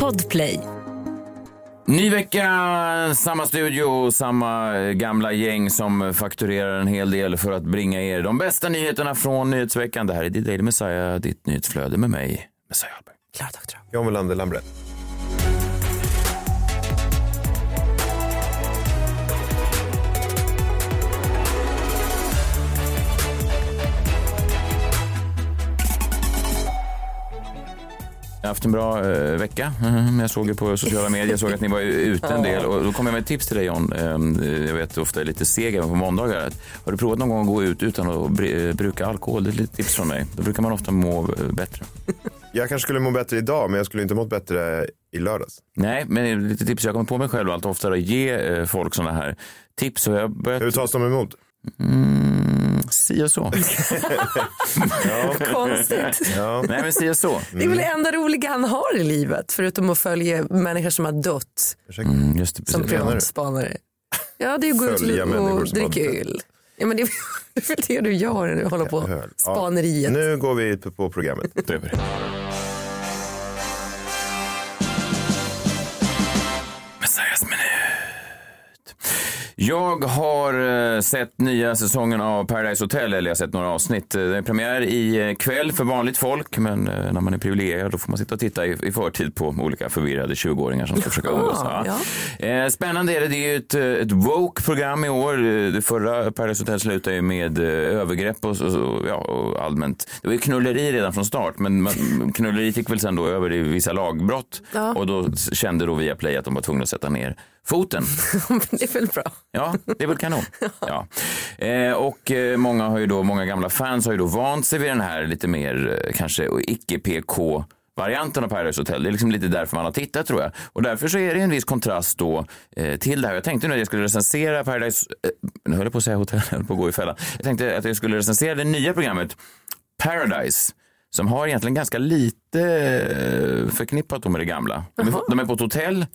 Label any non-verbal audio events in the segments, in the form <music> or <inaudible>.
Podplay. Ny vecka, samma studio, samma gamla gäng som fakturerar en hel del för att bringa er de bästa nyheterna från nyhetsveckan. Det här är The Daily Messiah, ditt nyhetsflöde med mig, Messiah Hallberg. Klara doktor. John Welander Lambrell. Jag har haft en bra eh, vecka. Mm, Jag såg ju på sociala medier, jag såg att ni var ute en del. Och då kom jag med ett tips till dig John. Eh, Jag vet ofta är lite seg även på måndagar. Har du provat någon gång att gå ut utan att eh, bruka alkohol? Det är ett tips från mig. Då brukar man ofta må eh, bättre. Jag kanske skulle må bättre idag, men jag skulle inte mått bättre i lördags. Nej, men lite tips. Jag kommer på mig själv allt oftare att ge eh, folk sådana här tips. Och jag börjat... Hur tas de emot? Mm, si och så. <laughs> Konstigt. Ja. Nej, men si och så. Det är väl det enda roliga han har i livet förutom att följa människor som har dött. Mm, just det, som privatspanare. Ja, det är att gå ut och dricka öl. Ja, men <laughs> det är väl det du gör när du håller på Öl. Ja. spaneriet. Nu går vi på- på programmet. Jag har eh, sett nya säsongen av Paradise Hotel, eller jag har sett några avsnitt. Eh, Det är premiär i eh, kväll för vanligt folk, men när man är privilegierad då får man sitta och titta i, förtid på olika förvirrade 20-åringar som ska försöka umgås. Ja, Eh, Spännande är det. Det är ju ett, ett woke-program i år. Det förra Paradise Hotel slutade ju med övergrepp och, så, ja, och allmänt. Det var ju knulleri redan från start, men man, knulleri gick väl sen då över i vissa lagbrott. Ja. Och då kände då Viaplay att de var tvungna att sätta ner foten. <laughs> det är väl bra. Ja, det är väl kanon. <laughs> Ja. Eh, och eh, många har ju då, många gamla fans har ju då vant sig vid den här lite mer eh, kanske icke-PK varianten av Paradise Hotel. Det är liksom lite därför man har tittat tror jag. Och därför så är det en viss kontrast då eh, till det här. Jag tänkte nu att jag skulle recensera Paradise, eh, nu höll jag på att säga hotell, <laughs> jag på att gå i fällan. Jag tänkte att jag skulle recensera det nya programmet Paradise som har egentligen ganska lite eh, förknippat med det gamla. De är, de är på ett hotell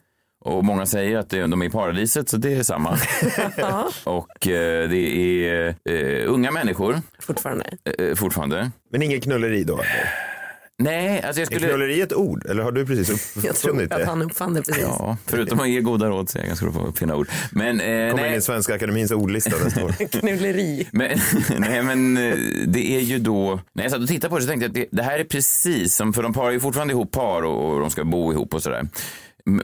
och många säger att de är i paradiset, så det är samma. <laughs> och eh, det är eh, unga människor Fortfarande. eh, fortfarande. Men ingen knulleri då? Nej, alltså jag Är skulle... knulleri ett ord? Eller har du precis Jag tror att det? han uppfann det precis. Ja, förutom att ge goda råd så är jag ganska bra på att finna ord. Men, eh, Kommer in i Svenska Akademins ordlista nästa år. <laughs> Knulleri. men, <laughs> nej, men eh, det är ju då, när jag satt och tittade på det så tänkte jag att det, det här är precis som, för de parar ju fortfarande ihop par och, och de ska bo ihop och sådär.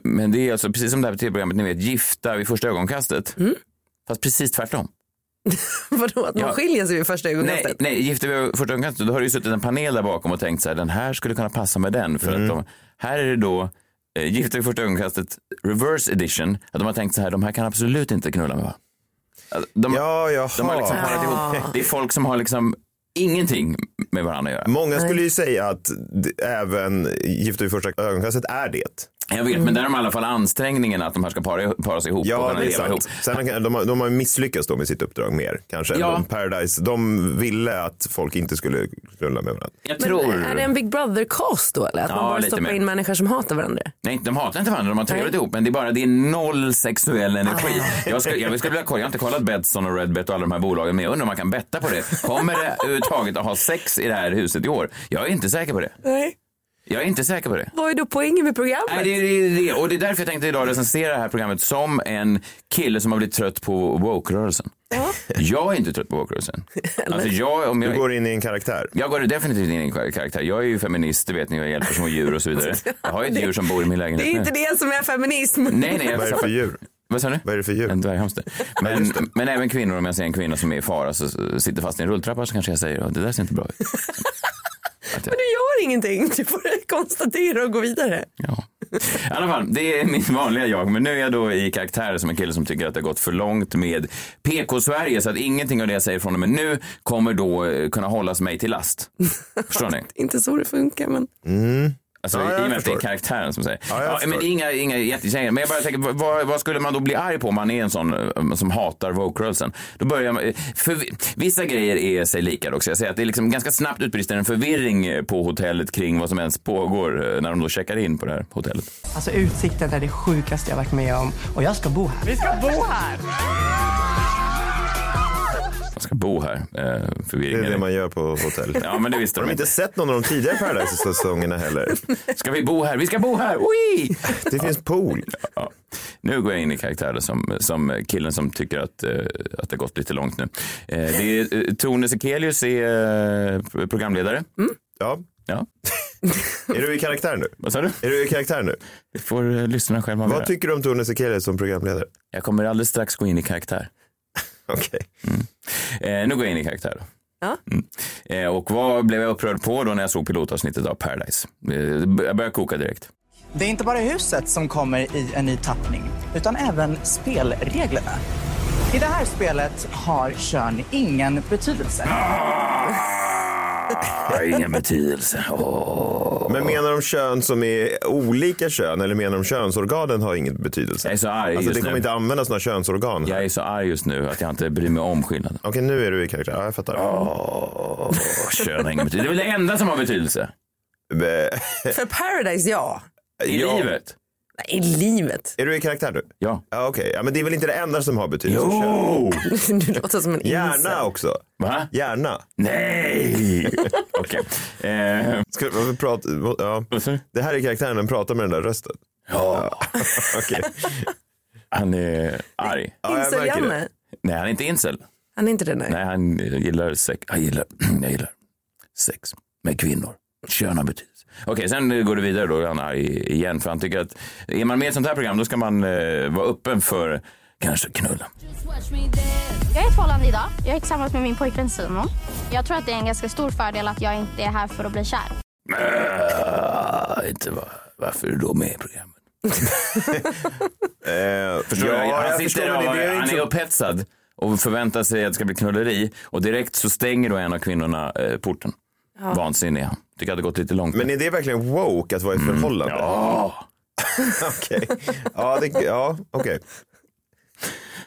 Men det är alltså precis som det här tv-programmet, ni vet, Gifta vid första ögonkastet. Fast precis tvärtom. <laughs> Vadå, att man Ja. skiljer sig vid första Nej, ögonkastet? nej, Gifta vid första ögonkastet, då har det ju suttit en panel där bakom och tänkt så här, den här skulle kunna passa med den. För att de, här är det då eh, Gifta vid första ögonkastet reverse edition. Att de har tänkt så här, de här kan absolut inte knulla med varandra. Alltså, De, Ja, jaha. de har liksom parat ihop. Det är folk som har liksom ingenting med varandra att göra. Många skulle ju säga att även Gifta vid första ögonkastet är det. Jag vet, men där har de i alla fall ansträngningen att de här ska para, para sig ihop och Ja, kunna det är leva ihop. sant. Sen, de, har, de har misslyckats då med sitt uppdrag mer kanske. Ja. Paradise, de ville att folk inte skulle knulla med varandra. Jag Men tror... är det en Big Brother-cast då eller? Att Ja, man bara stoppar mer. in människor som hatar varandra? Nej, de hatar inte varandra, de har trevligt ihop, men det är bara det är noll sexuell energi. Jag, ska, jag skulle vilja kolla, jag har inte kollat Betsson och Redbet och alla de här bolagen, men jag undrar om man kan betta på det. Kommer det överhuvudtaget att ha sex i det här huset i år? Jag är inte säker på det. Nej. Jag är inte säker på det. Vad är då poängen med programmet? Nej, det, är- det. Och det är därför jag tänkte idag recensera det här programmet som en kille som har blivit trött på woke-rörelsen. Ja. Jag är inte trött på woke-rörelsen. <laughs> Alltså jag, om Du jag, går in i en karaktär. jag går definitivt in i en karaktär. Jag är ju feminist, det vet ni, jag hjälper små djur och så vidare. <laughs> Jag har ju ett djur som bor i min lägenhet Det är inte det som är feminism. Nej, nej. Jag Vad är det för djur? Vad sa du? Vad är det för djur? En dvärghamster. Men, men även kvinnor, om jag ser en kvinna som är i fara så sitter fast i en rulltrappa så kanske jag säger att det där ser inte bra ut. <laughs> Att Men du gör ingenting. Du får konstatera och gå vidare. ja. I alla fall, det är min vanliga jag. Men nu är jag då i karaktär som en kille som tycker att det har gått för långt med PK-Sverige. Så att ingenting av det jag säger från och med nu kommer då eh, kunna hållas mig till last. Förstår ni? <laughs> Inte så det funkar men. Alltså, Ja, I och med att det är karaktären som säger. Ja, jag Ja, men inga, inga jättekängor. Men jag bara tänker, vad, vad skulle man då bli arg på om man är en sån eh, som hatar woke-rörelsen? Då börjar man, eh, för vissa grejer är sig lika också. Jag säger att det är liksom ganska snabbt utbrister en förvirring eh, på hotellet kring vad som ens pågår när de då checkar in på det här hotellet. Alltså utsikten är det sjukaste jag varit med om och jag ska bo här. Vi ska bo här! Ska bo här. Eh, Det är det man gör på hotell. Ja, men det visste Har de de inte inte. sett någon av de tidigare Paradise-säsongerna heller? <laughs> Ska vi bo här? Vi ska bo här! Oi! Det finns pool. Ja. Nu går jag in i karaktären som, som killen som tycker att, eh, att det gått lite långt nu. Eh, det är, eh, Tone Sekelius är eh, programledare. Ja. Ja. <laughs> Är du i karaktär nu? Vad sa du? Är du i karaktär nu? Det får eh, lyssnarna själva Vad avgöra. tycker du om Tone Sekelius som programledare? Jag kommer alldeles strax gå in i karaktär. <laughs> Okej. Eh, nu går jag in i karaktär. Då. Ja. Mm. Eh, och vad blev jag upprörd på då när jag såg pilotavsnittet av Paradise? Eh, jag började koka direkt. Det är inte bara huset som kommer i en ny tappning, utan även spelreglerna. I det här spelet har kön ingen betydelse. Ah, <laughs> ingen betydelse. Åh. Men menar de kön som är olika kön eller menar de könsorganen har ingen betydelse? Jag är så arg Alltså det just kommer nu. inte användas några könsorgan. Jag är så arg just nu att jag inte bryr mig om skillnaden. Okej, nu är du i karaktär. Ja, jag fattar. Åh, kön har ingen betydelse. Det är väl det enda som har betydelse? För Paradise, ja. I ja. livet? Nej, I livet. Är du i karaktär nu? Ja. Ja, okej. Ja, men det är väl inte det enda som har betydelse? Jo! <laughs> Du låter som en Gärna incel. också. Va? Gärna. Nej! <laughs> Okej. Eh, Ska, varför prata, ja. vad sa du? Det här är karaktären, den pratar med den där rösten. Ja, <laughs> Okej. han är arg. Ja, jag märker det. Incel-Janne. Nej, han är inte incel. Han är inte det, nej. Nej, han gillar sex. Han gillar, <clears throat> jag gillar sex med kvinnor. Kön har betydelse. Okej, sen går det vidare då. Han är arg igen för han tycker att är man med i ett sånt här program då ska man eh, vara öppen för kanske knulla. Jag är i ett förhållande idag. Jag är tillsammans med min pojkvän Simon. Jag tror att det är en ganska stor fördel att jag inte är här för att bli kär. Äh, inte va, varför är du då med i programmet? <laughs> Eh, Förstår ja, du? Han, jag sitter förstår, och, det är ju han är så... upphetsad och förväntar sig att det ska bli knulleri och direkt så stänger då en av kvinnorna eh, porten. Vansinnig är han. Tycker att det gått lite långt. Men är det verkligen woke att vara i ett förhållande? Mm. ja. <laughs> Okej. Ja, det, ja okej.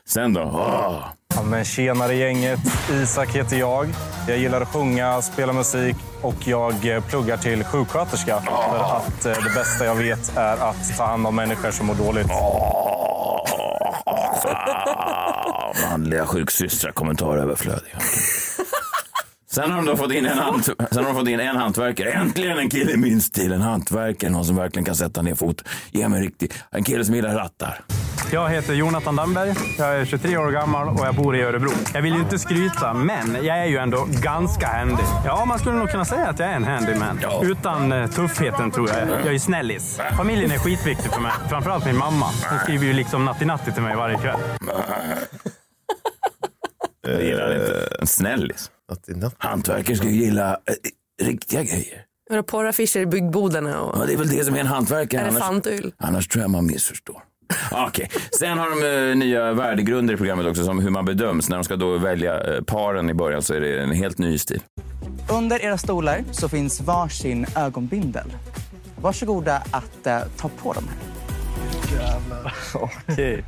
Sen då? Åh. Ja, men tjenare gänget, Isak heter jag. Jag gillar att sjunga, spela musik och jag eh, pluggar till sjuksköterska. För att eh, det bästa jag vet är att ta hand om människor som mår dåligt. Ah, manliga sjuksystrar, kommentar överflödiga. Sen har de då fått in en, <laughs> hant- sen har de fått in en hantverkare. Äntligen en kille i min stil. En hantverkare, någon som verkligen kan sätta ner fot. Ge mig en riktig, en kille som gillar rattar. Jag heter Jonathan Damberg. Jag är 23 år gammal och jag bor i Örebro. Jag vill ju inte skryta, men jag är ju ändå ganska handy. Ja, man skulle nog kunna säga att jag är en handyman. Ja. Utan eh, tuffheten tror jag. Jag är snällis. Familjen är skitviktig för mig. Framförallt min mamma. Hon skriver ju liksom natti-natti till mig varje kväll. Jag gillar inte. En snällis. Hantverkare ska ju gilla eh, riktiga grejer. Några porraffischer i byggbodarna Ja, och det är väl det som är en hantverkare. Annars, elefantyl. annars tror jag man missförstår. Okej, sen har de eh, nya värdegrunder i programmet också som hur man bedöms. När de ska då välja eh, paren i början så är det en helt ny stil. Under era stolar så finns varsin ögonbindel. Varsågoda att eh, ta på dem här. <laughs> Okej.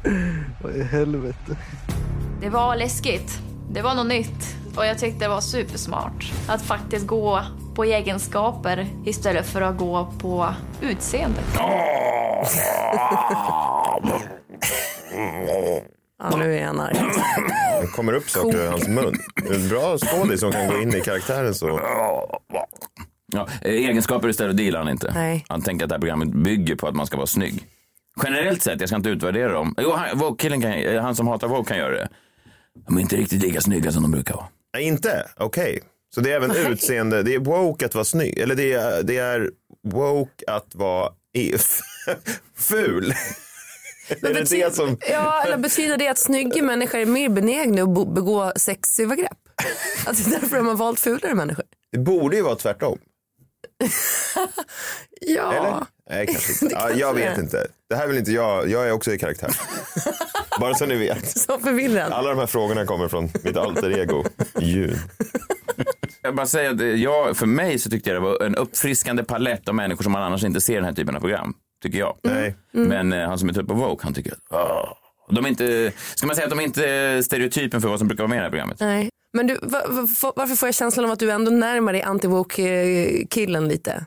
Det var läskigt. Det var något nytt. Och jag tyckte det var supersmart. Att faktiskt gå på egenskaper istället för att gå på utseende. Ja, nu är han arg. Det kommer upp saker ur hans mun. En bra skådis som kan gå in i karaktären så. Ja, egenskaper istället, det gillar han inte. Nej. Han tänker att det här programmet bygger på att man ska vara snygg. Generellt sett, jag ska inte utvärdera dem. Jo, han, kan, han som hatar Vogue kan göra det. De är inte riktigt lika snygga som de brukar vara. Nej, inte? Okej. Så det är även utseende. Det är woke att vara snygg. Eller det är, det är woke att vara <laughs> ful. är det det som... Ja, eller betyder det att snygga människor är mer benägna att begå sexövergrepp? Att det är därför de har valt fulare människor? Det borde ju vara tvärtom. <laughs> Ja. Eller? Nej, kanske inte. <laughs> Ja, jag vet inte. Det här vill inte jag. Jag är också i karaktär. <laughs> Bara så ni vet. Så förvirrad. Alla de här frågorna kommer från mitt alter ego, Jun. Jag bara säger att jag, för mig så tyckte jag det var en uppfriskande palett av människor som man annars inte ser i den här typen av program. Tycker jag. Nej. Men eh, han som är typ på Vogue, han tycker att "Åh." de är inte, ska man säga att de är inte stereotypen för vad som brukar vara med i det här programmet? Nej. Men du, va, va, varför får jag känslan av att du ändå närmar dig anti-woke-killen lite?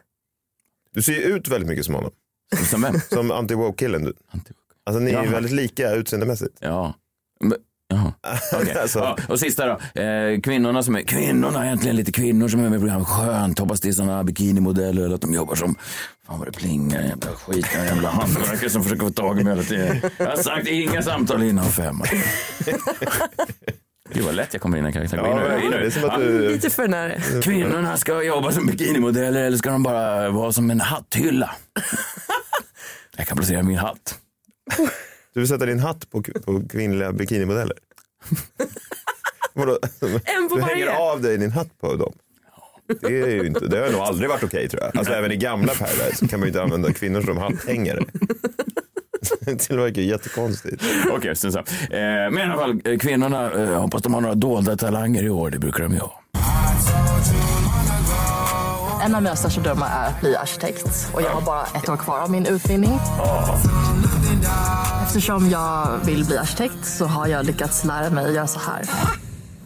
Du ser ju ut väldigt mycket som honom. Som vem? Som anti-woke-killen. du. Alltså ni är ju väldigt lika utseendemässigt. Ja. Men, Jaha. <laughs> okej. Alltså. ja, och sista då. Eh, kvinnorna som är, kvinnorna, äntligen lite kvinnor som är med i programmet. Skönt, hoppas det är sådana bikinimodeller eller att de jobbar som, fan vad det plingar, jävla skit, jävla hantverkare som försöker få tag i mig hela tiden. Jag har sagt inga samtal innan fem. <laughs> Gud vad lätt jag kommer in i en karaktär. Gå in Ja, nu, in nu. det är som att Ja. du... Lite för nära. Kvinnorna ska jobba som bikinimodeller eller ska de bara vara som en hatthylla? <laughs> Jag kan placera min hatt. Du vill sätta din hatt på, på kvinnliga bikinimodeller? <laughs> Vadå? En på Du hänger varje. av dig din hatt på dem? Det, är ju inte, det har nog aldrig varit okej tror jag. Alltså även i gamla Paradise kan man ju inte använda kvinnor som hatthängare. <laughs> <laughs> Det verkar jättekonstigt. Okej, så, så. Eh, men i alla fall, eh, kvinnorna, eh, hoppas de har några dolda talanger i år, det brukar de ju ha. En av mina största drömmar är att bli arkitekt och jag har bara ett år kvar av min utbildning. Eftersom jag vill bli arkitekt så har jag lyckats lära mig att göra så här.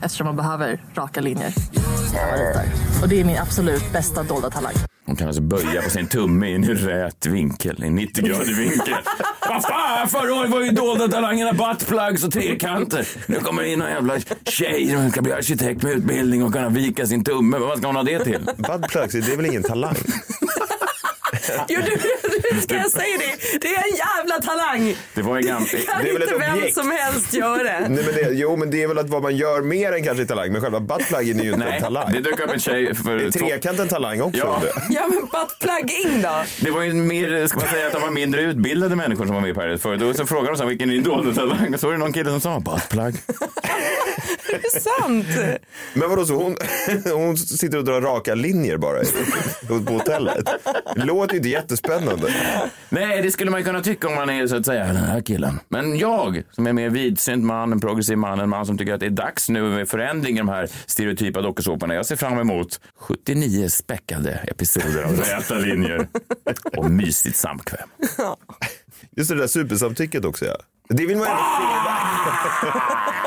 Eftersom man behöver raka linjer. Och det är min absolut bästa dolda talang. Hon kan alltså böja på sin tumme in i rät vinkel, i 90-gradig vinkel. Vad fan, förra året var ju dolda talangerna buttplugs och trekanter. Nu kommer in en jävla tjej som ska bli arkitekt med utbildning och kunna vika sin tumme. Vad ska hon ha det till? Budplugs, det är väl ingen talang? Jo, du, <laughs> ska jag säga det? Det är en jävla talang. Det var en. Det kan Det är väl inte ett vem objekt. som helst göra. <laughs> Nej, men det, jo men det är väl att vad man gör mer än kanske talang. Men själva buttpluggen är ju inte en Nej, talang. det dök upp en tjej Är för... två- trekanten talang också? Ja. Ja men buttplugging då? Det var ju mer, ska man säga att de var mindre utbildade människor som var med i Paradise förut. Och så frågade de så här, vilken är din dolda talang? Och så var det någon kille som sa buttplug. <laughs> Det är sant. Men vadå, så hon, hon sitter och drar raka linjer bara på på hotellet? Det låter ju inte jättespännande. Nej, det skulle man kunna tycka om man är så att säga den här killen. Men jag, som är mer vidsynt man, en progressiv man, en man som tycker att det är dags nu med förändring i de här stereotypa dokusåporna. Jag ser fram emot 79 späckade episoder av <laughs> räta linjer och mysigt samkväm. Just det där supersamtycket också ja. Det vill man ju ändå <laughs>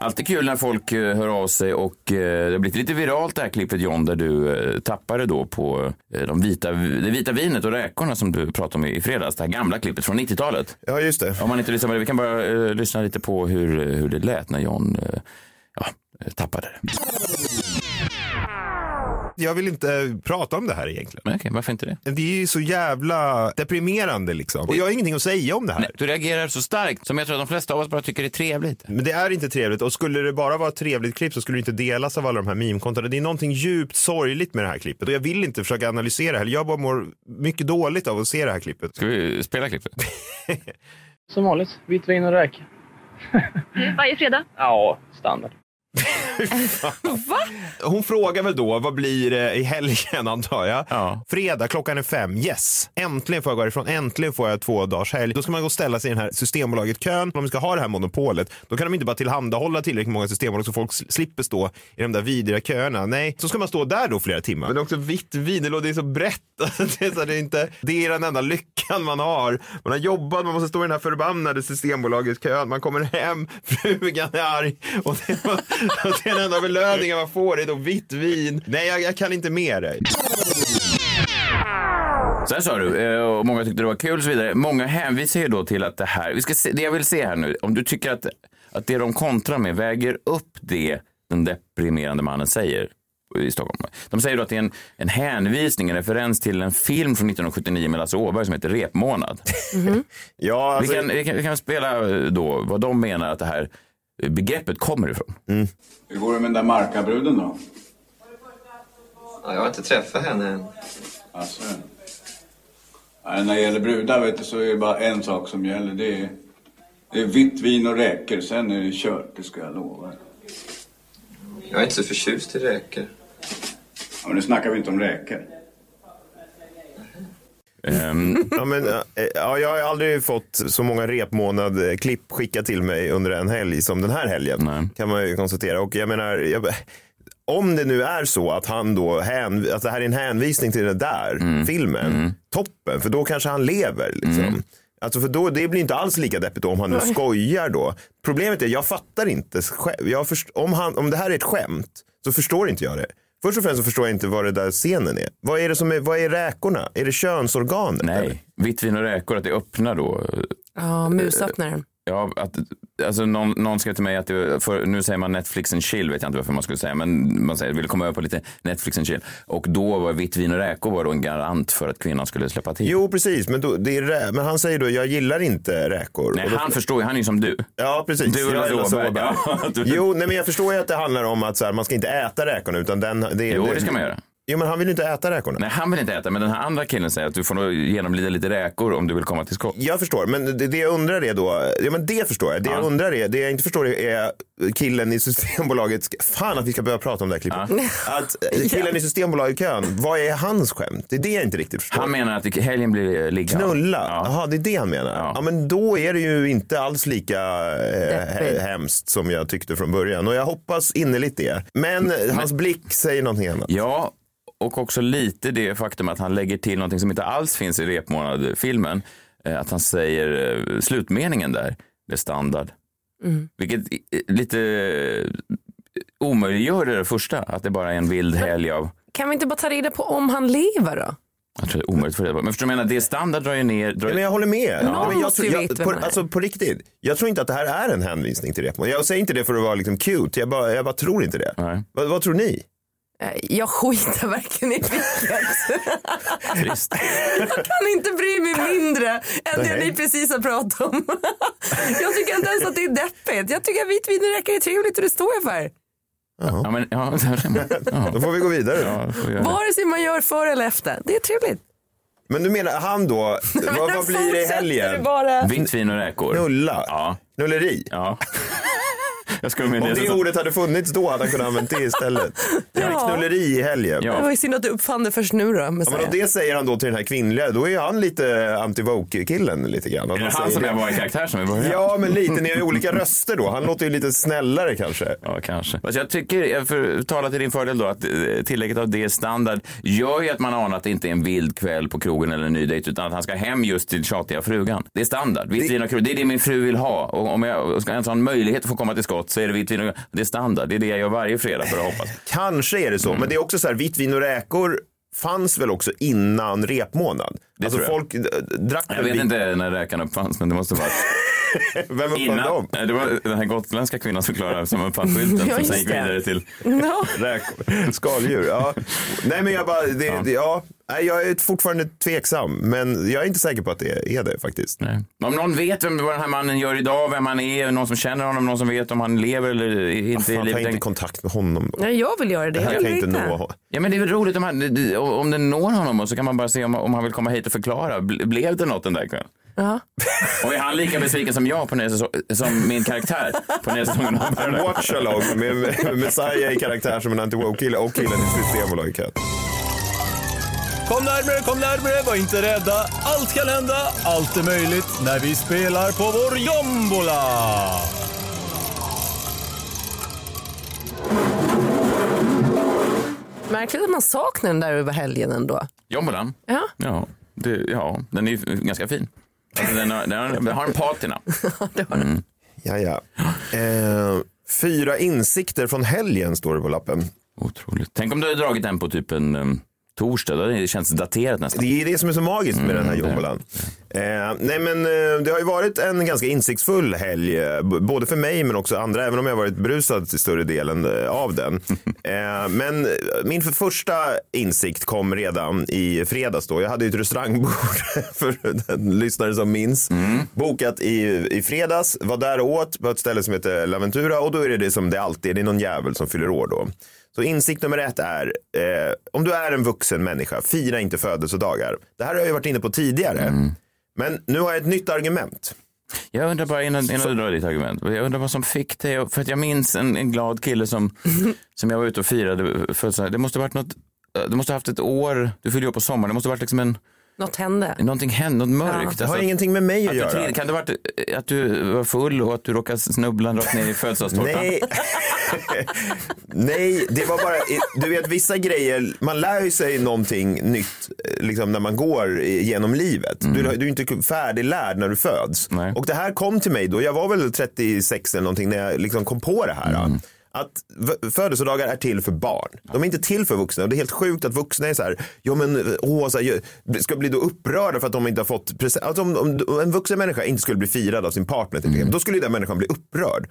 Alltid kul när folk eh, hör av sig och eh, det har blivit lite viralt det här klippet John där du eh, tappade då på de vita, det vita vinet och räkorna som du pratade om i fredags. Det här gamla klippet från 90-talet. Ja, just det. Om man inte lyssnar på det, vi kan bara lyssna lite på hur, hur det lät när John ja, tappade det. Jag vill inte prata om det här egentligen. Men okej, varför inte det? Det är ju så jävla deprimerande liksom. Och jag har ingenting att säga om det här. Nej, du reagerar så starkt som jag tror att de flesta av oss bara tycker det är trevligt. Men det är inte trevligt och skulle det bara vara ett trevligt klipp så skulle det inte delas av alla de här meme-kontona. Det är någonting djupt sorgligt med det här klippet och jag vill inte försöka analysera det här. Jag bara mår mycket dåligt av att se det här klippet. Ska vi spela klippet? <laughs> Som vanligt, vitt vin och räk. Varje fredag. Ja, standard. Hon frågar väl då, vad blir det i helgen antar jag? Fredag, klockan är fem, yes. Äntligen får jag gå ifrån, äntligen får jag två dagars helg. Då ska man gå och ställa sig i den här Systembolaget-kön. Om vi ska ha det här monopolet, då kan de inte bara tillhandahålla tillräckligt många systembolag så folk slipper stå i de där vidriga köerna. Nej, så ska man stå där då flera timmar. Men det är också vitt vin, det är så brett. <laughs> Det, är så, det, är inte, det är den enda lyckan man har. Man har jobbat, man måste stå i den här förbannade systembolagets kön. Man kommer hem, <laughs> frugan är arg och det, och den enda belöningen man får är då vitt vin. Nej, jag, jag kan inte med dig. Sen sa du, eh, och många tyckte det var kul och så vidare. Många hänvisar ju då till att det här, vi ska se, det jag vill se här nu, om du tycker att, att det de kontrar med väger upp det den deprimerande mannen säger i Stockholm. De säger då att det är en, en hänvisning, en referens till en film från 1979 med Lasse Åberg som heter Repmånad. <laughs> Ja, alltså, vi, kan, vi, kan, vi kan spela eh, då vad de menar att det här begreppet kommer ifrån. Hur går det med den där Markabruden då? Ja, jag har inte träffat henne än. Alltså, nej, när det gäller brudar vet du, så är det bara en sak som gäller. Det är, det är vitt vin och räkor. Sen är det kört, det ska jag lova. Jag är inte så förtjust i räkor. Ja, men nu snackar vi inte om räkor. Ehm, <laughs> Ja, men, eh, ja, jag har aldrig fått så många repmånad-klipp skickat till mig under en helg som den här helgen. Kan man ju konstatera. Och jag menar, jag, om det nu är så att han då hän, att det här är en hänvisning till den där Mm. filmen, toppen, för då kanske han lever. Liksom. Alltså för då, det blir inte alls lika deppigt om han nu Nej. skojar då. Problemet är, jag fattar inte. Jag först, om, han, om det här är ett skämt så förstår inte jag det. Först och främst så förstår jag inte vad det där scenen är. Vad är det som är, vad är räkorna? Är det könsorganet? nej, vitt vin och räkor, att det öppnar då. Ja, musöppnaren. Ja, att, alltså någon, någon skrev till mig att det, för, nu säger man Netflix and chill, vet jag inte varför man skulle säga, men man säger vill komma över på lite Netflix and chill. Och då var vitt vin och räkor var då en garant för att kvinnan skulle släppa till. Jo, precis. Men, då, det är men han säger då, jag gillar inte räkor. Nej, då- han förstår ju, han är ju som du. Ja, precis. Du och Lasse Åberg. Ja, <laughs> du- Jo, nej, men jag förstår ju att det handlar om att så här, man ska inte äta räkorna. Utan den, det, Jo, det ska man göra. Jo, men han vill ju inte äta räkorna. Nej, han vill inte äta, men den här andra killen säger att du får nog genomlida lite räkor om du vill komma till skott. Jag förstår, men det, det jag undrar är då, ja men det förstår jag. Det jag undrar är, det jag inte förstår är killen i Systembolaget, fan att vi ska börja prata om det här klippet. <laughs> Att eh, killen i Systembolaget-kön, vad är hans skämt? Det är det jag inte riktigt förstår. Han menar att helgen blir det ligga. Knulla? Jaha, det är det han menar. Ja. men då är det ju inte alls lika eh, hemskt som jag tyckte från början. Och jag hoppas innerligt det. Men eh, hans blick säger någonting annat. Ja, och också lite det faktum att han lägger till någonting som inte alls finns i repmånad-filmen. Eh, Att han säger eh, slutmeningen där, det är standard. Mm. Vilket eh, lite omöjliggör det där första, att det bara är en vild helg av Kan vi inte bara ta reda på om han lever då? jag tror det är omöjligt för det. Men förstår du menar? Det är standard drar ju ner. Drar... Ja, men jag håller med. Någon men jag, tror- jag, på, alltså, på riktigt, jag tror inte att det här är en hänvisning till repmånad. Jag säger inte det för att vara liksom cute, jag bara, jag bara tror inte det. Vad, vad tror ni? Eh, Jag skiter verkligen i vilket. Trist. Jag kan inte bry mig mindre än det ni precis har pratat om. Jag tycker inte ens att det är deppigt. Jag tycker att vitt vin och räkor är trevligt och det står jag för. Ja, men, ja, ja. <laughs> Då får vi gå vidare. Ja. Vare sig man gör före eller efter. Det är trevligt. Men du menar han då, vad, vad blir det i helgen? bara. Vitt vin och räkor. Knulla? Ja. Knulleri? Ja. <laughs> Jag skulle med Om det ordet hade funnits då hade han kunnat använt det istället. Det är Ja. knulleri i helgen. Det var ju synd att du uppfann det först nu då. Ja, men om det säger han då till den här kvinnliga, då är ju han lite anti-woke-killen lite grann. Är det han som jag var i karaktär som i början? Ja, men lite. Ni har ju olika röster då. Han låter ju lite snällare kanske. Ja, kanske. Fast jag tycker, för att tala till din fördel då, att eh, tillägget av det standard gör ju att man anar att det inte är en vild kväll på krogen eller en ny dejt, utan att han ska hem just till tjatiga frugan. Det är standard. Och krog, det är det min fru vill ha. Och om jag ska ens ha en möjlighet att få komma till skott så är det vitt vin och Det är standard. Det är det jag gör varje fredag för att hoppas. <laughs> Kanske är det så, men det är också så här, vitt vin och räkor fanns väl också innan repmånad? Det alltså folk eh, drack Jag vet vin- inte när räkan uppfanns, men det måste vara <laughs> Vem uppfann dem? Det var den här gotländska kvinnan som klarade som uppfann skylten <laughs> Ja, som sen gick vidare till Ja. Räkor. Skaldjur, ja. Nej men jag bara, det, ja. Det, ja. Nej, jag är fortfarande tveksam, men jag är inte säker på att det är det faktiskt. Nej. Om någon vet vem, vad den här mannen gör idag, vem han är, någon som känner honom, någon som vet om han lever eller inte Fan, ta inte kontakt med honom då. Nej, jag vill göra det. Det här Jag kan inte nå honom. Ja men det är väl roligt om, han, om det når honom och så kan man bara se om, om han vill komma hit och förklara. Ble- Blev det något den där kvällen? Ja. <laughs> Och är han lika besviken som jag på nya säsong, som min karaktär på nya säsongen <laughs> av watch-along med, med Messiah i karaktär som en anti-woke-kille och killen i Systembolaget. Kom närmare, kom närmare, var inte rädda. Allt kan hända, allt är möjligt när vi spelar på vår jombola. Märkligt att man saknar den där över helgen ändå. Jombolan? Ja. Ja, det, ja, den är ganska fin. Alltså, den, har, den har- har en patina. <laughs> Mm. Ja, ja. Eh, fyra insikter från helgen står det på lappen. Otroligt. Tänk om du hade dragit den på typ en torsdag. Det känts daterat nästan. Det är det som är så magiskt med den här Mm, jombolan. Eh, nej men eh, det har ju varit en ganska insiktsfull helg, eh, både för mig men också andra, även om jag har varit berusad till större delen eh, av den. <laughs> Eh, men eh, min för första insikt kom redan i fredags då. Jag hade ju ett restaurangbord <laughs> för den lyssnare som minns. Bokat i, i fredags, var där och åt på ett ställe som heter Laventura och då är det det som det alltid är, det är någon jävel som fyller år då. Så insikt nummer ett är, eh, om du är en vuxen människa, fira inte födelsedagar. Det här har jag ju varit inne på tidigare. Men nu har jag ett nytt argument. Jag undrar bara innan, innan du drar ditt argument. Jag undrar vad som fick dig, för att jag minns en, en glad kille som, <laughs> som jag var ute och firade födelsedag. Det måste ha varit något, du måste ha haft ett år, du fyllde ju på sommaren, det måste ha varit liksom en, Något hände. någonting hände, något mörkt. Alltså, Det har ingenting med mig att du göra. trill- Kan det ha varit att du var full och att du råkade snubbla rakt ner i födelsedagstårtan? Nej. <laughs> Nej, det var bara, du vet vissa grejer, man lär ju sig någonting nytt eh, liksom, när man går genom livet. Du, du är inte färdiglärd när du föds. Och det här kom till mig då, jag var väl 36 eller någonting när jag liksom kom på det här. Att födelsedagar är till för barn. De är inte till för vuxna. Och det är helt sjukt att vuxna är så här, ja men åh, så här, ska bli då upprörda för att de inte har fått present. Alltså, om, om en vuxen människa inte skulle bli firad av sin partner till exempel, då skulle den människan bli upprörd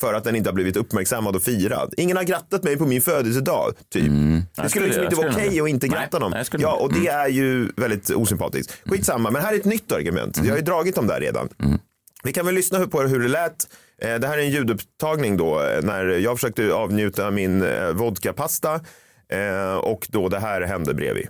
för att den inte har blivit uppmärksammad och firad. Ingen har grattat mig på min födelsedag, typ. Det Jag skulle liksom inte vara okej det. att inte gratta någon. nej, Ja, och det. det är ju väldigt osympatiskt. Skitsamma, men här är ett nytt argument. Jag har ju dragit dem där redan. Vi kan väl lyssna på hur det lät. Eh, det här är en ljudupptagning då eh, när jag försökte avnjuta min eh, vodkapasta och då det här hände bredvid.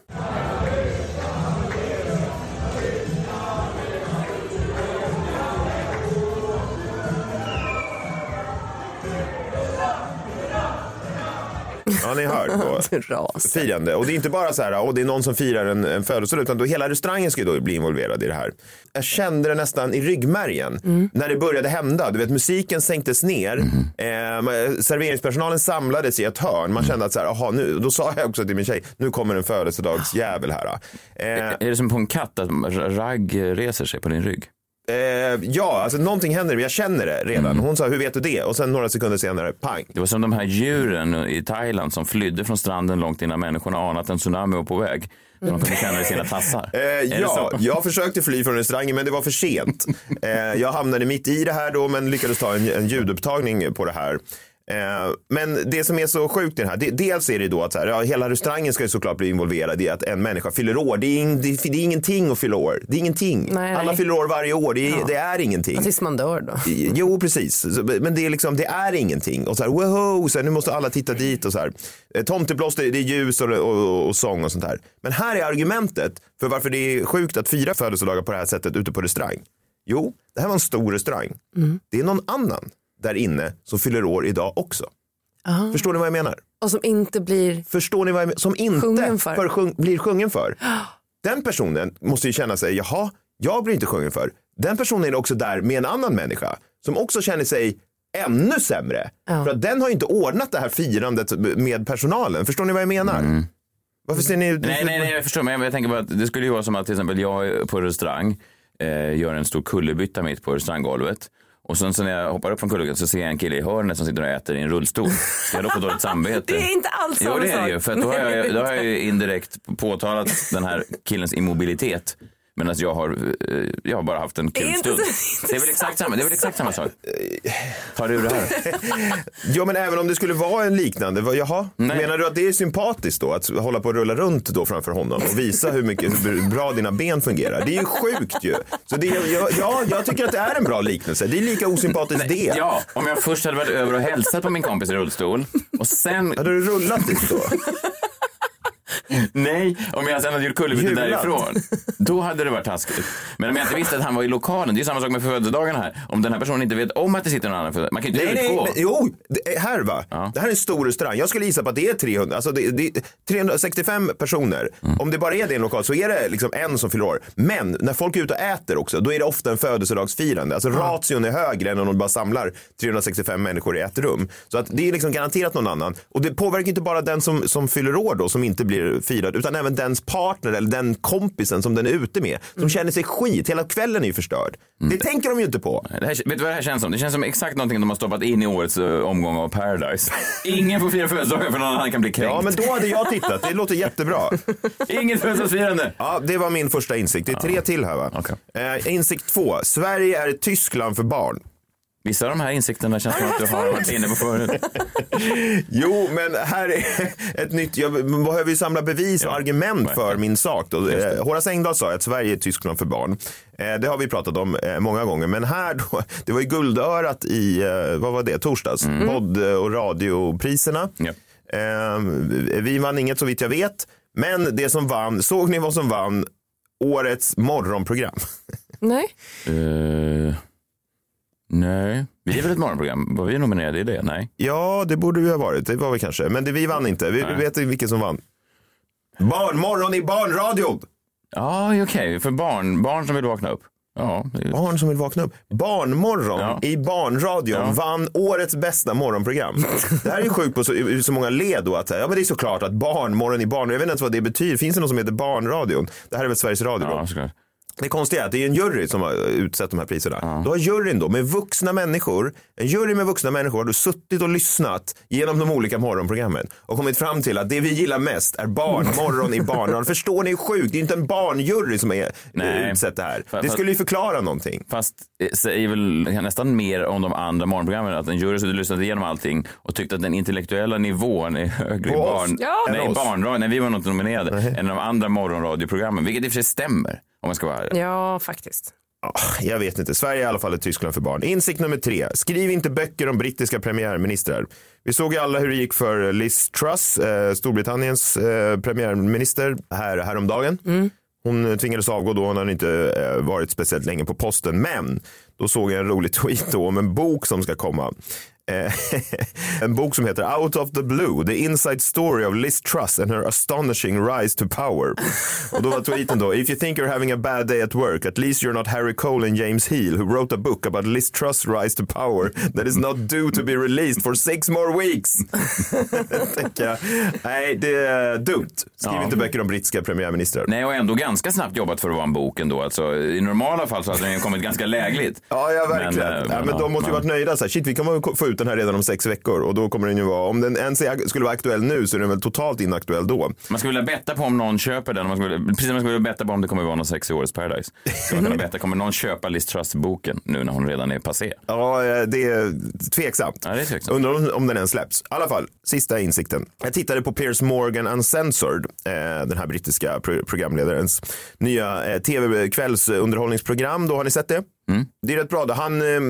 Ja, ni hör. <laughs> Firande. Och det är inte bara så här, åh, det är någon som firar en, en födelsedag, utan då hela restaurangen ska ju då bli involverad i det här. Jag kände det nästan i ryggmärgen när det började hända. Du vet, musiken sänktes ner, eh, serveringspersonalen samlades i ett hörn. Man kände att så här, aha, nu, då sa jag också till min tjej, nu kommer en födelsedagsjävel här. Eh, Är det som på en katt att ragg reser sig på din rygg? Eh, ja, alltså någonting händer, jag känner det redan. Hon sa, hur vet du det? Och sen några sekunder senare, pang. Det var som de här djuren i Thailand som flydde från stranden långt innan människorna anat att en tsunami var på väg. Så de kunde känna i sina tassar. Eh, ja, jag försökte fly från restaurangen men det var för sent. <laughs> Eh, jag hamnade mitt i det här då men lyckades ta en, en ljudupptagning på det här. Eh, men det som är så sjukt i det här, det, dels är det då att så här, ja, hela restaurangen ska ju såklart bli involverad i att en människa fyller år. Det är, ing, det, det är ingenting att fylla år. Det är ingenting. Nej, Alla nej. fyller år varje år. Det är, Ja. det är ingenting. Tills man dör då. Jo, precis. Men det är liksom, det är ingenting. Och så här, wow, så här, nu måste alla titta dit och så här. Eh, Tomteblåster, det är ljus och, och, och sång och sånt här. Men här är argumentet för varför det är sjukt att fira födelsedagar på det här sättet ute på restaurang. Jo, det här var en stor restaurang. Det är någon annan där inne som fyller år idag också. Aha. Förstår ni vad jag menar? Och som inte blir Förstår ni vad jag menar? Som inte Sjungen för. för sjung, blir sjungen för. <gasps> Den personen måste ju känna sig, jaha, jag blir inte sjungen för. Den personen är också där med en annan människa som också känner sig ännu sämre. För att den har ju inte ordnat det här firandet med personalen. Förstår ni vad jag menar? Varför ser ni... Nej, nej, nej, jag förstår. Men jag tänker bara att det skulle ju vara som att till exempel jag är på restaurang eh, gör en stor kullerbytta mitt på restauranggolvet. Och sen så när jag hoppar upp från kullerbyttan så ser jag en kille i hörnet som sitter och äter i en rullstol. Jag då få dåligt samvete? <laughs> Det är inte alls Jo, samma det är det ju. sak. För då, har jag, då har jag ju indirekt påtalat den här killens immobilitet. Medan jag har, eh, jag har bara haft en kul stund. Det är väl exakt samma, det är väl exakt samma sak. Tar du det här? <laughs> Ja, men även om det skulle vara en liknande, vad- jaha? Nej. Menar du att det är sympatiskt då att hålla på och rulla runt då framför honom och visa hur mycket hur bra dina ben fungerar? Det är ju sjukt ju. Så det, är- ja, ja, jag tycker att det är en bra liknelse. Det är lika osympatiskt det. Ja, om jag först hade varit över och hälsat på min kompis i rullstol och sen... Hade du rullat dit då? <laughs> <laughs> Nej, om jag sen hade gjort kullerbyttor därifrån. Då hade det varit taskigt. Men om jag inte visste att han var i lokalen, det är samma sak med födelsedagarna här. Om den här personen inte vet om att det sitter någon annan födelsedag. Man kan ju inte Nej, nej, utgå. men, jo, det är här va. Det här är en stor restaurang. Jag skulle gissa på att det är 300, alltså det, det, är 365 personer. Mm. Om det bara är det i en lokal så är det liksom en som fyller år. Men när folk är ute och äter också, då är det ofta en födelsedagsfirande. Alltså ration är högre än om de bara samlar 365 människor i ett rum. Så att det är liksom garanterat någon annan. Och det påverkar inte bara den som, som fyller år då, som inte blir firad, utan även dens partner eller den kompisen som den är ute med. Som känner sig skit, hela kvällen är ju förstörd. Det tänker de ju inte på. Det här, vet du vad det här känns som? Det känns som exakt någonting de har stoppat in i årets eh, omgång av Paradise. <laughs> Ingen får fira födelsedagar för någon annan kan bli kränkt. Ja, men då hade jag tittat. Det låter jättebra. <laughs> Inget födelsedagsfirande. Ja, det var min första insikt. Det är tre till här va? Eh, insikt två. Sverige är ett Tyskland för barn. Vissa av de här insikterna känns som att du har varit inne på förut. <laughs> Jo, men här är ett nytt. Jag behöver ju samla bevis och argument för min sak. Då. Eh, Horace Engdahl sa att Sverige är Tyskland för barn. Eh, det har vi pratat om eh, många gånger. Men här då, <laughs> det var ju guldörat i, vad var det, torsdags? Podd och radiopriserna. Eh, vi vann inget så vitt jag vet. Men det som vann, såg ni vad som vann årets morgonprogram? <laughs> Nej. Nej, vi är väl ett morgonprogram? Var vi nominerade i det? Nej. Ja, det borde vi ha varit. Det var vi kanske. Men det, vi vann inte. Vi Nej. vet vilken som vann. Barnmorgon i barnradion! Ja, okej. För barn, barn som vill vakna upp. Ja, det. Barn som vill vakna upp. Barnmorgon Ja. i barnradion Ja. vann årets bästa morgonprogram. Det här är ju sjukt på så, i så många led då. Att, ja, men det är såklart att barnmorgon i barnradion, jag vet inte ens vad det betyder. Finns det något som heter barnradion? Det här är väl Sveriges Radio? Ja, såklart. Det konstiga är att det är en jury som har utsett de här priserna. Då har juryn då med vuxna människor, en jury med vuxna människor har då suttit och lyssnat genom de olika morgonprogrammen och kommit fram till att det vi gillar mest är barnmorgon i <laughs> barnradion. Förstår ni hur sjukt? Det är inte en barnjury som är Nej. utsett det här. Det skulle ju förklara någonting. Fast eh, säger väl nästan mer om de andra morgonprogrammen att en jury och lyssnat igenom allting och tyckte att den intellektuella nivån är högre i barn... Ja. Nej, Än oss? barnradio, när vi var inte nominerade, än de andra morgonradioprogrammen, vilket i och för sig stämmer om man ska vara ärlig. Ja, faktiskt. Ah, Jag vet inte. Sverige är i alla fall ett Tyskland för barn. Insikt nummer tre. Skriv inte böcker om brittiska premiärministrar. Vi såg ju alla hur det gick för Liz Truss, eh, Storbritanniens eh, premiärminister, här, häromdagen. Hon tvingades avgå då, hon hade inte eh, varit speciellt länge på posten. Men då såg jag en rolig <laughs> tweet då om en bok som ska komma. Eh, <laughs> en bok som heter Out of the Blue, The Inside Story of Liz Truss and her astonishing rise to power. Och då var tweeten då, If you think you're having a bad day at work, at least you're not Harry Cole and James Heal who wrote a book about Liz Truss rise to power that is not due to be released for six more weeks. <laughs> Jag, Nej, det är dumt. Skriv Ja. inte böcker om brittiska premiärministrar. Nej, och ändå ganska snabbt jobbat för att vara en bok ändå. Alltså, I normala fall så hade den kommit ganska lägligt. Ja, ja verkligen. Men, Men, eh, ja, men ja, de måste ju varit nöjda. Så här, shit, vi kommer få ut den här redan om sex veckor och då kommer den ju vara, om den ens skulle vara aktuell nu så är den väl totalt inaktuell då. Man skulle vilja betta på om någon köper den. Man skulle, precis som man skulle vilja betta på om det kommer vara någon sex i årets Paradise. Man kunna betta, kommer någon köpa Liz Truss-boken nu när hon redan är passé? Ja, eh, det är tveksamt. Ja, det är tveksamt. Undrar om, om den ens släpps. I alla fall, sista insikten. Jag tittade på Piers Morgan Uncensored, eh, den här brittiska pro programledarens nya eh, tv-kvällsunderhållningsprogram. Då har ni sett det? Det är rätt bra. Då han, eh, <laughs> ja,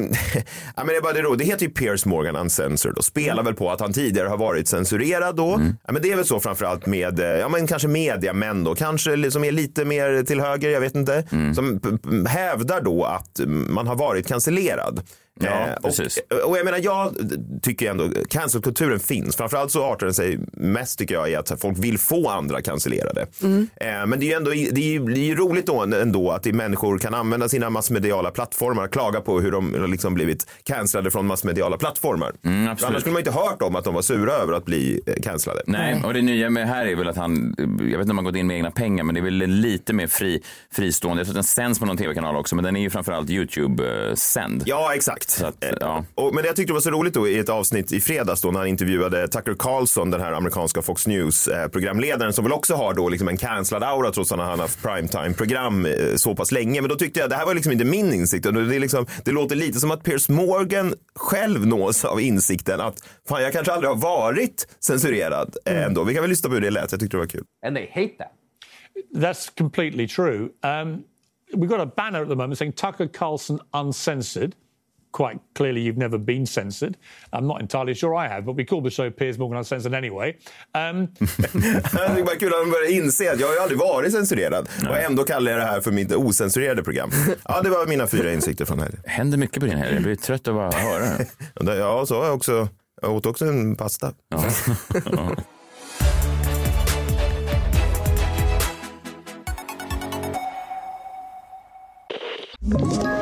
men det, är bara det, då. det heter ju Piers Morgan Uncensored och spelar väl på att han tidigare har varit censurerad då. Ja, men det är väl så framförallt med, eh, ja men kanske mediamän då, kanske som är lite mer till höger, jag vet inte, som p- p- hävdar då att mm, man har varit cancellerad. Ja, Eh, precis. och, och jag menar, jag tycker ändå cancelkulturen finns. Framförallt så artar den sig mest tycker jag i att folk vill få andra cancellerade. Eh, men det är ju ändå det är ju, det är ju roligt då ändå att människor kan använda sina massmediala plattformar och klaga på hur de har liksom blivit cancellade från massmediala plattformar. Mm, annars skulle man inte hört om att de var sura över att bli eh, cancellade. Nej, och det nya med här är väl att han, jag vet inte om han gått in med egna pengar, men det är väl lite mer fri, fristående. Jag tror att den sänds på någon tv-kanal också, men den är ju framförallt YouTube-sänd. Ja, exakt. Så att, ja. Och, men det jag tyckte var så roligt då i ett avsnitt i fredags då när han intervjuade Tucker Carlson, den här amerikanska Fox News-programledaren som väl också har då liksom en cancellad aura trots att han har haft primetime-program eh, så pass länge. Men då tyckte jag det här var liksom inte min insikt. Och Det, är liksom, det låter lite som att Piers Morgan själv nås av insikten att fan, jag kanske aldrig har varit censurerad eh, ändå. Vi kan väl lyssna på hur det lät. Jag tyckte det var kul. and they hate that. That's completely true. Um, we've got a banner at the moment saying Tucker Carlson uncensored. Quite clearly, you've never been censored. I'm not entirely sure I have, but we call the show Piers Morgan Uncensored anyway. Um, <laughs> det var kul att han började inse att jag har ju aldrig varit censurerad och ändå kallar jag det här för mitt ocensurerade program. Ja, det var mina fyra insikter från helgen. händer mycket på din helg. Jag blir trött av att höra <laughs> det. Ja, så har jag också. Jag åt också en pasta. Ja. <laughs>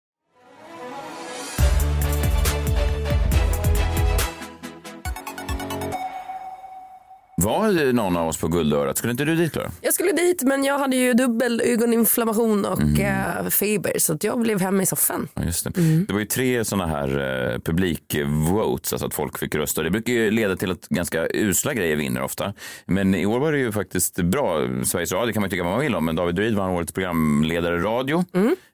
Var någon av oss på Guldörat? Skulle inte du dit, Klara? Jag skulle dit men jag hade ju dubbel ögoninflammation och Mm. eh, feber så att jag blev hemma i soffan. Ja, just det. det var ju tre sådana här eh, publikvotes, alltså att folk fick rösta. Det brukar ju leda till att ganska usla grejer vinner ofta. Men i år var det ju faktiskt bra. Sveriges Radio kan man tycka vad man vill om, men David Druid vann årets programledare radio,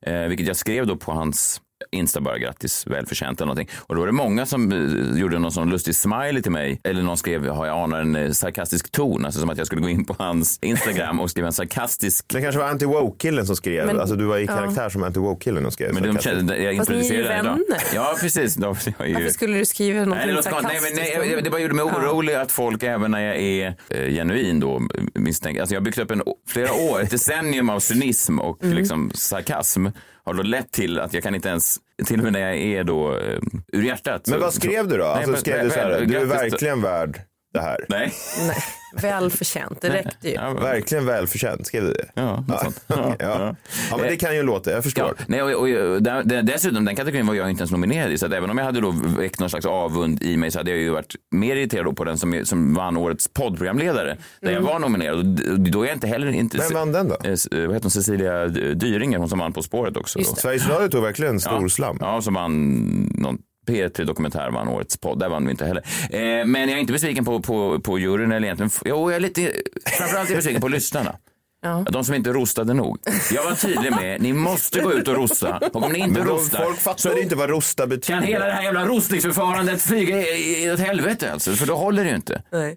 eh, vilket jag skrev då på hans Insta bara grattis, välförtjänt eller någonting. Och då var det många som eh, gjorde någon sån lustig smiley till mig. Eller någon skrev, har jag anar en eh, sarkastisk ton. Alltså som att jag skulle gå in på hans Instagram och skriva en sarkastisk... Det kanske var anti-woke-killen som skrev. Men- alltså du var i Ja. karaktär som anti-woke-killen och skrev. Men de sarkastiskt. kände, jag Fast ni är ju vänner. Ja, precis. De, ju... Varför skulle du skriva Nej, låter konstigt. nej, men, sarkastiskt? nej, det bara gjorde mig orolig att folk, även när jag är eh, genuin då, misstänker. Alltså jag har byggt upp en, flera år, ett decennium av cynism och Mm. liksom sarkasm har då lett till att jag kan inte ens, till och med när jag är då eh, ur hjärtat. Men vad skrev du då? Nej, Alltså, men- skrev du så här, du är verkligen värd det här. Nej. Nej, välförtjänt. Det räckte ju. Verkligen välförtjänt, skrev du det? <laughs> Ja, sånt. ja. ja. men det kan ju låta, jag förstår. Ja, nej, och, och, där- dessutom, den kategorin var jag inte ens nominerad i. Så att även om jag hade då väckt någon slags avund i mig så hade jag ju varit mer irriterad på den som, som vann årets poddprogramledare. Där jag Mm. var nominerad. Och då är jag inte heller inte... Vem vann den då? Eh, s- Vad heter hon? Cecilia Dyringer, hon som vann På spåret också. Sveriges Radio tog verkligen stor slam. Ja, som vann någon P3 Dokumentär vann årets podd. Där vann vi inte heller. Eh, men jag är inte besviken på, på, på juryn eller egentligen. Jo, jag är lite, framförallt är jag besviken på lyssnarna. Ja. De som inte rostade nog. Jag var tydlig med, ni måste gå ut och rosta. Och om ni inte de, rostar. folk fattar ju inte vad rosta betyder. Kan hela det här jävla rostningsförfarandet flyga i- i åt helvete alltså? För då håller det ju inte. Nej.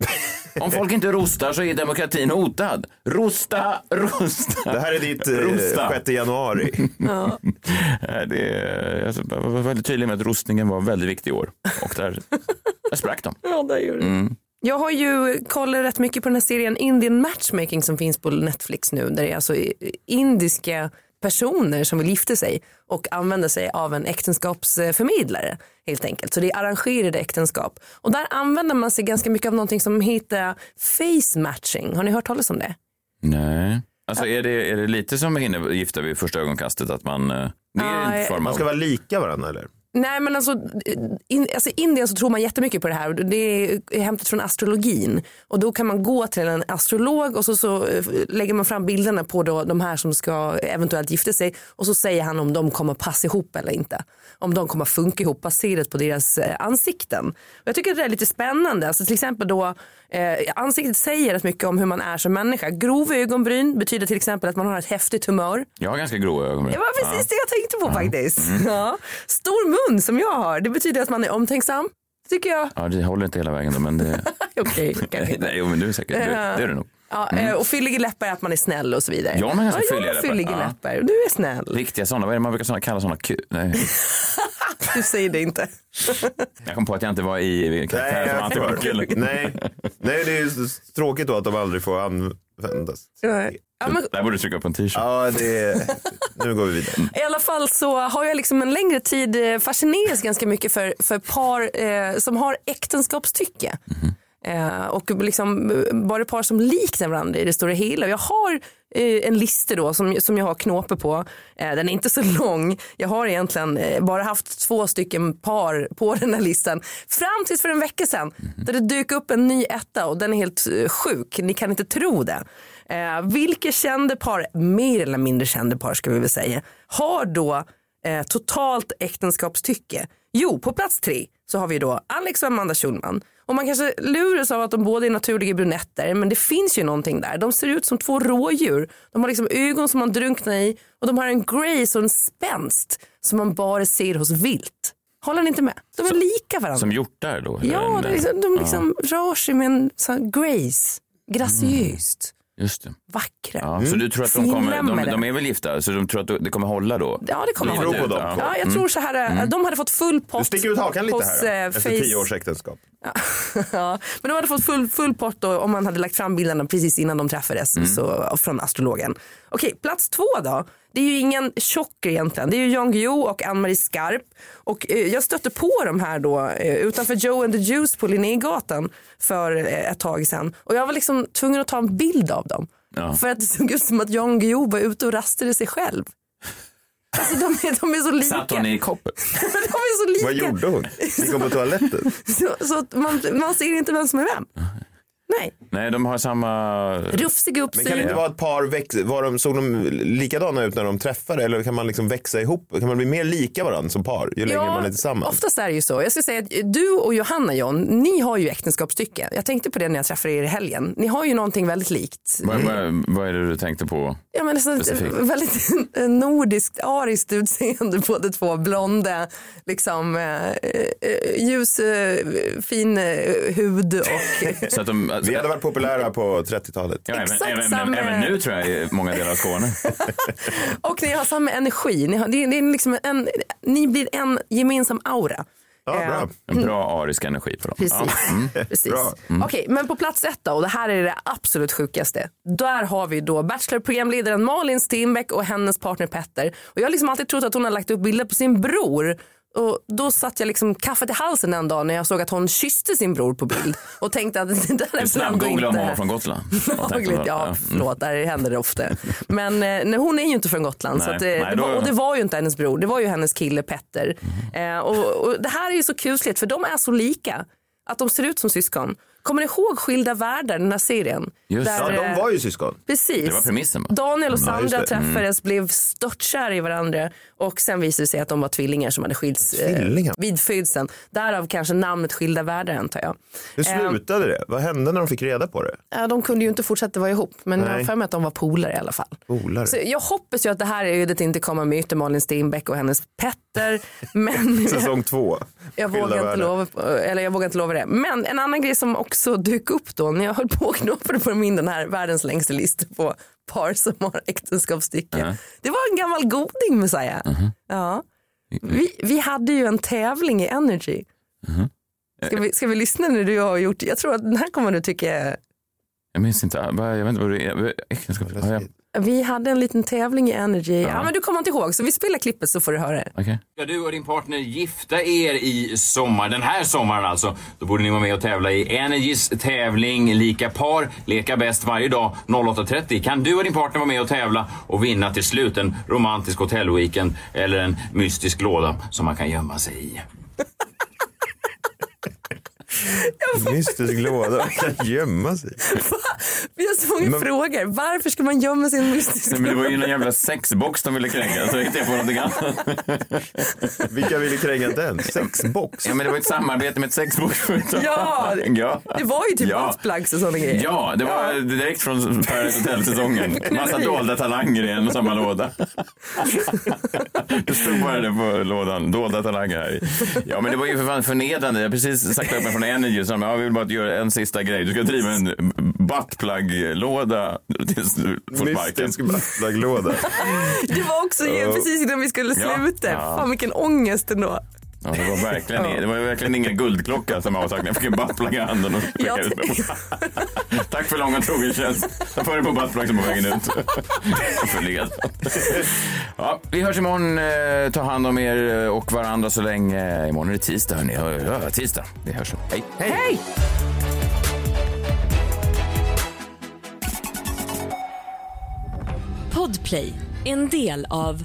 Om folk inte rostar så är demokratin hotad. Rosta, rosta. Det här är ditt eh, Rosta. 6 januari. <laughs> Ja. Det är, alltså, jag var väldigt tydlig med att rostningen var väldigt viktig i år. Och där, där sprack de. Ja, det gjorde det. Mm. Jag har ju kollat rätt mycket på den här serien Indian Matchmaking som finns på Netflix nu. Där det är alltså indiska personer som vill gifta sig och använder sig av en äktenskapsförmedlare helt enkelt. Så det är arrangerade äktenskap. Och där använder man sig ganska mycket av någonting som heter face matching. Har ni hört talas om det? Nej. Alltså är det, är det lite som hinner gifta vid första ögonkastet? Att man... eh, Det är Ja, en form Man av... ska vara lika varandra eller? Nej men alltså, in, alltså i Indien så tror man jättemycket på det här. och Det är hämtat från astrologin. Och då kan man gå till en astrolog och så, så eh, lägger man fram bilderna på då de här som ska eventuellt gifta sig. Och så säger han om de kommer passa ihop eller inte. Om de kommer funka ihop baserat på deras eh, ansikten. Och jag tycker det är lite spännande. Alltså till exempel då eh, ansiktet säger rätt mycket om hur man är som människa. Grova ögonbryn betyder till exempel att man har ett häftigt humör. Jag har ganska grova ögonbryn. Det var precis det jag tänkte på faktiskt. Mm. Ja. Stor mun som jag har, det betyder att man är omtänksam. Tycker jag. Ja, det håller inte hela vägen då, men det... <laughs> Okej. <laughs> Nej, jo, men du är säkert, det, det är du nog. Ja, Mm. eh, Och fylliga läppar är att man är snäll och så vidare. Jag har ganska ja, fylliga läppar. fylliga Ja. läppar. och Du är snäll. Riktiga sådana, vad är det man brukar såna, kalla sådana ku... Nej. <laughs> Du säger det inte. Jag kom på att jag inte var i karaktär som förstår. Nej. Nej, det är tråkigt då att de aldrig får användas. Ja, men, Där borde du trycka på en t-shirt. Ja, det. Nu går vi vidare. <laughs> I alla fall så har jag liksom en längre tid eh, fascinerats ganska mycket för, för par eh, som har äktenskapstycke. Eh, och liksom eh, bara par som liknar varandra i det stora hela. Jag har eh, en lista då som, som jag har knåpor på. Eh, den är inte så <laughs> lång. Jag har egentligen eh, bara haft två stycken par på <laughs> den här listan. Fram tills för en vecka sedan. Där det dök upp en ny etta och den är helt eh, sjuk. Ni kan inte tro det. Eh, vilka kända par, mer eller mindre kända par ska vi väl säga, har då eh, totalt äktenskapstycke? Jo, på plats tre så har vi då Alex och Amanda Schulman. Och man kanske luras av att de båda är naturliga brunetter, men det finns ju någonting där. De ser ut som två rådjur. De har liksom ögon som man drunknar i och de har en grace och en spänst som man bara ser hos vilt. Håller ni inte med? De är lika varandra. Som hjortar då? Ja, liksom, de liksom rör sig med en sån grace. Graciöst. Just det. Vackra. Ja, Så du tror att de kommer, de, de är väl gifta, så de tror att det kommer hålla då? Ja, det kommer hålla. ut, ja. Ja, jag Mm. tror så här. eh, Mm. De hade fått full pott Du sticker ut hakan lite hos, här eh, efter Face- tio års äktenskap. <laughs> ja, men de hade fått full, full pott då, om man hade lagt fram bilderna precis innan de träffades Mm. så, från astrologen. Okej, plats två då. Det är ju ingen chocker egentligen. Det är ju Jan Guillou och Ann-Marie Skarp. Och eh, jag stötte på de här då eh, utanför Joe and the Juice på Linnégatan för eh, ett tag sedan. Och jag var liksom tvungen att ta en bild av dem. Ja. För att det såg ut som att Jan Guillou var ute och rastade sig själv. Alltså de är, de är så lika. Satt hon i koppel? <laughs> De är så lika. Vad gjorde hon? Gick hon på toaletten? <laughs> Så, så man, man ser inte vem som är vem. Nej. Nej, de har samma... Rufsig Men kan det uppsyn. inte vara ett par, väx, var de, såg de likadana ut när de träffade eller kan man liksom växa ihop? Kan man bli mer lika varandra som par ju längre man är tillsammans? Oftast är det ju så. Jag ska säga att du och Johanna John, ni har ju äktenskapstycke. Jag tänkte på det när jag träffade er i helgen. Ni har ju någonting väldigt likt. Vad, vad, vad är det du tänkte på? Ja, men alltså, ett Specifikt. väldigt <laughs> nordiskt, ariskt utseende <laughs> båda två. Blonda, liksom, eh, eh, ljus, eh, fin hud och... <laughs> Så att de, Vi hade varit populära på 30-talet. Ja, även, Exakt även, samma- även nu tror jag i många delar av Skåne. <laughs> Och ni har samma energi. Ni, har, det, är- det är liksom en, ni blir en gemensam aura. Ja, bra. En bra arisk energi på dem. Precis. Ja. Mm. <laughs> Precis. Bra. Okej, men på plats ett då, och det här är det absolut sjukaste. Där har vi då Bachelor-programledaren Malin Stenbeck och hennes partner Petter. Och jag har liksom alltid trott att hon har lagt upp bilder på sin bror. Och då satt jag liksom kaffet i halsen en dag när jag såg att hon kysste sin bror på bild <laughs> och tänkte att <laughs> det där är väl ändå Snabbgoogla om hon från Gotland. Lagligt, <laughs> ja, mm. förlåt, där händer det ofta. Men eh, nej, hon är ju inte från Gotland. Nej, så att, eh, nej, det då- var, och det var ju inte hennes bror, det var ju hennes kille Petter. Eh, och, och det här är ju så kusligt för de är så lika. Att de ser ut som syskon. Kommer ni ihåg Skilda världar, den här serien? Just Ja, Där, de eh, var ju syskon. Precis. Det var premissen, va? Daniel och Ja, just Sandra det. Mm. träffades, blev störtkära i varandra och sen visade det sig att de var tvillingar som hade skilts eh, vid födseln. Därav kanske namnet Skilda världar antar jag. Hur Eh, slutade det? Vad hände när de fick reda på det? Ja, de kunde ju inte fortsätta vara ihop men jag har för mig att de var polare i alla fall. Polare. Så jag hoppas ju att det här ödet inte kommer möta Malin Stenbeck och hennes Petter. <laughs> Men <laughs> Säsong två. jag vågar, inte lova, eller jag vågar inte lova det. Men en annan grej som också dök upp då när jag höll på och knoppade på min den här världens längsta lista på par som har äktenskapsstycke. Ja. Det var en gammal goding Messiah. Ja. Vi, vi hade ju en tävling i Energy. Ska, vi, ska vi lyssna när du har gjort Jag tror att den här kommer du tycka Jag minns inte. Jag vet inte vad det är. Äktenskap. Ja. Vi hade en liten tävling i Energy. Ja. men du kommer inte ihåg så vi spelar klippet så får du höra det. Okej. Ska du och din partner gifta er i sommar, den här sommaren alltså, då borde ni vara med och tävla i Energys tävling Lika par, leka bäst varje dag 08.30. Kan du och din partner vara med och tävla och vinna till slut en romantisk hotellweekend eller en mystisk låda som man kan gömma sig i? Mystisk låda. Man kan gömma sig. Vi har så många Men- frågor. Varför ska man gömma sin mystiska Nej, men det var ju någon jävla sexbox de ville kränga, så hittade jag på någonting annat. Vilka ville kränga den? Sexbox? Ja, men det var ett samarbete med ett sexboxföretag. Ja, ja. Det var ju typ Ja. och sådana grejer. Ja, det var direkt från Paradise Hotel-säsongen. <laughs> Massa dolda talanger i en och samma låda. Det stod bara det på lådan, dolda talanger här i. Ja, men det var ju för fan förnedrande. Jag har precis sagt upp mig från Energy, så jag vill bara göra en sista grej. Du ska driva en buttplug-låda tills du får sparken. Mystisk buttplug-låda. Det var också ju precis innan vi skulle Ja. sluta. Ja. Fan vilken ångest ändå. Ja, det, var verkligen, det var verkligen ingen guldklocka som sagt. Jag fick en buttplug i handen och Ja, skickade ut. Tack för lång och trogen tjänst. Jag får det på buttplugsen på vägen ut. Ja, vi hörs imorgon. Eh, Ta hand om er och varandra så länge. Imorgon är det tisdag, hörni. Ja, ja, tisdag. Vi hörs. Hej. Hej! Podplay, en del av